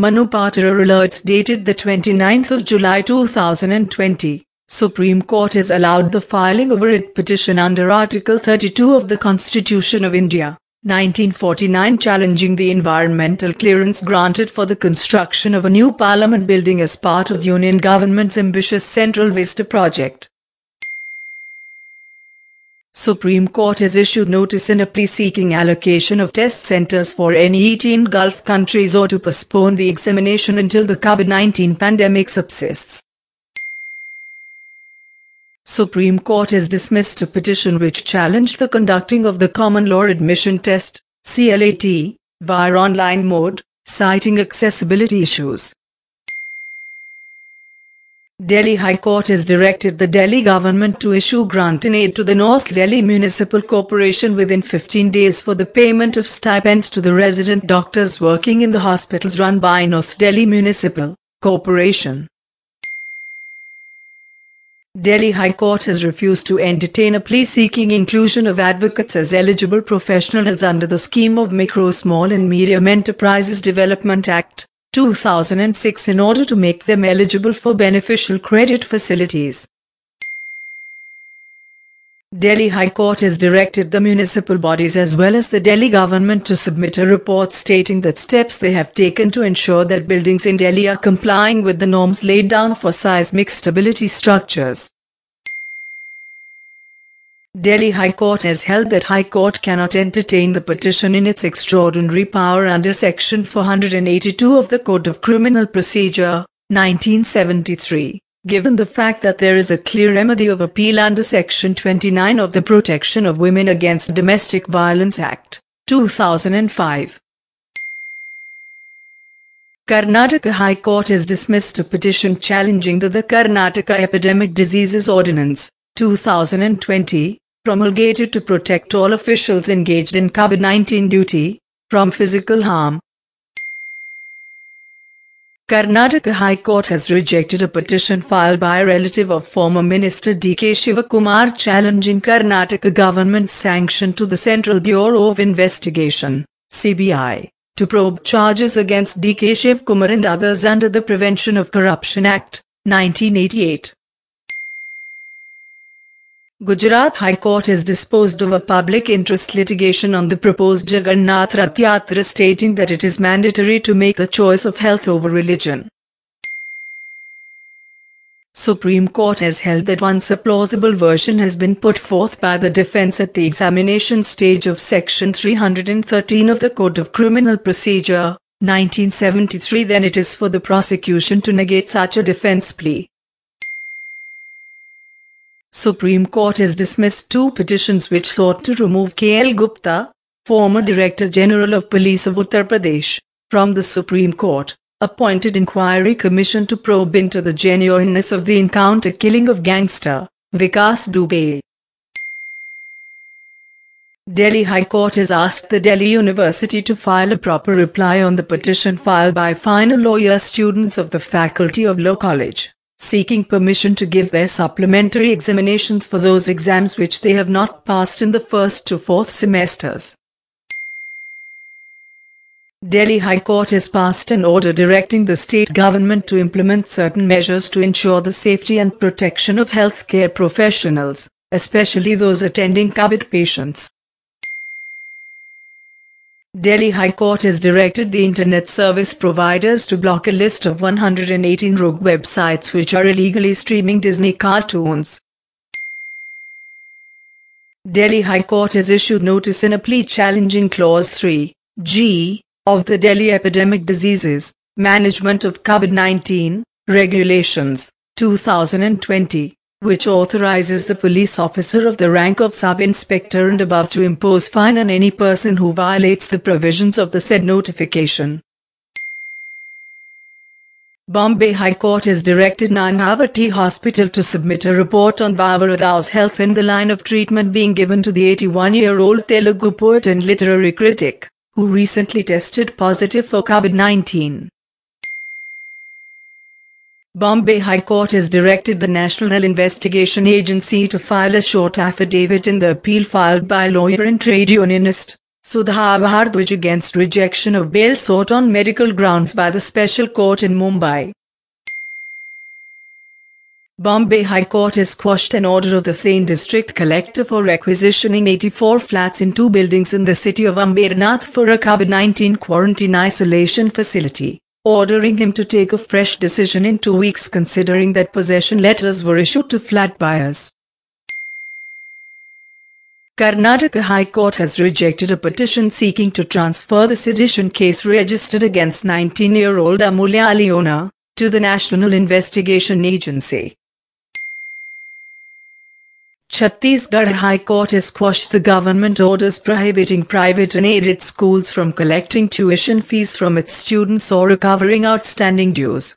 Manupatra alerts dated the 29th of July 2020. Supreme Court has allowed the filing of a writ petition under Article 32 of the Constitution of India, 1949 challenging the environmental clearance granted for the construction of a new parliament building as part of Union government's ambitious Central Vista project. Supreme Court has issued notice in a plea seeking allocation of test centers for NEET in Gulf countries or to postpone the examination until the COVID-19 pandemic subsists. Supreme Court has dismissed a petition which challenged the conducting of the Common Law Admission Test, CLAT, via online mode, citing accessibility issues. Delhi High Court has directed the Delhi government to issue grant in aid to the North Delhi Municipal Corporation within 15 days for the payment of stipends to the resident doctors working in the hospitals run by North Delhi Municipal Corporation. Delhi High Court has refused to entertain a plea seeking inclusion of advocates as eligible professionals under the scheme of Micro Small and Medium Enterprises Development Act 2006 in order to make them eligible for beneficial credit facilities. Delhi High Court has directed the municipal bodies as well as the Delhi government to submit a report stating that steps they have taken to ensure that buildings in Delhi are complying with the norms laid down for seismic stability structures. Delhi High Court has held that High Court cannot entertain the petition in its extraordinary power under Section 482 of the Code of Criminal Procedure, 1973 given the fact that there is a clear remedy of appeal under Section 29 of the Protection of Women Against Domestic Violence Act, 2005. Karnataka High Court has dismissed a petition challenging the, the Karnataka Epidemic Diseases Ordinance, 2020, promulgated to protect all officials engaged in COVID-19 duty from physical harm, Karnataka High Court has rejected a petition filed by a relative of former Minister D.K. Shivakumar challenging Karnataka government's sanction to the Central Bureau of Investigation, CBI, to probe charges against D.K. Shivakumar and others under the Prevention of Corruption Act, 1988. Gujarat High Court has disposed of a public interest litigation on the proposed Jagannath Rath Yatra stating that it is mandatory to make the choice of health over religion. Supreme Court has held that once a plausible version has been put forth by the defense at the examination stage of Section 313 of the Code of Criminal Procedure, 1973 then it is for the prosecution to negate such a defense plea. Supreme Court has dismissed two petitions which sought to remove K.L. Gupta, former Director General of Police of Uttar Pradesh, from the Supreme Court, appointed inquiry commission to probe into the genuineness of the encounter killing of gangster, Vikas Dubey. Delhi High Court has asked the Delhi University to file a proper reply on the petition filed by final year students of the Faculty of Law College seeking permission to give their supplementary examinations for those exams which they have not passed in the first to fourth semesters. Delhi High Court has passed an order directing the state government to implement certain measures to ensure the safety and protection of healthcare professionals, especially those attending COVID patients. Delhi High Court has directed the internet service providers to block a list of 118 rogue websites which are illegally streaming Disney cartoons. Delhi High Court has issued notice in a plea challenging Clause 3 G of the Delhi Epidemic Diseases Management of COVID-19 Regulations 2020 which authorizes the police officer of the rank of sub-inspector and above to impose fine on any person who violates the provisions of the said notification. Bombay High Court has directed Nanavati Hospital to submit a report on Baba health in the line of treatment being given to the 81-year-old Telugu poet and literary critic, who recently tested positive for COVID-19. Bombay High Court has directed the National Investigation Agency to file a short affidavit in the appeal filed by lawyer and trade unionist Sudha Bhardwaj against rejection of bail sought on medical grounds by the special court in Mumbai. Bombay High Court has quashed an order of the Thane District Collector for requisitioning 84 flats in two buildings in the city of Ambernath for a COVID-19 quarantine isolation facility, ordering him to take a fresh decision in two weeks considering that possession letters were issued to flat buyers. Karnataka High Court has rejected a petition seeking to transfer the sedition case registered against 19-year-old Amulya Leona to the National Investigation Agency. Chhattisgarh High Court has quashed the government orders prohibiting private and aided schools from collecting tuition fees from its students or recovering outstanding dues.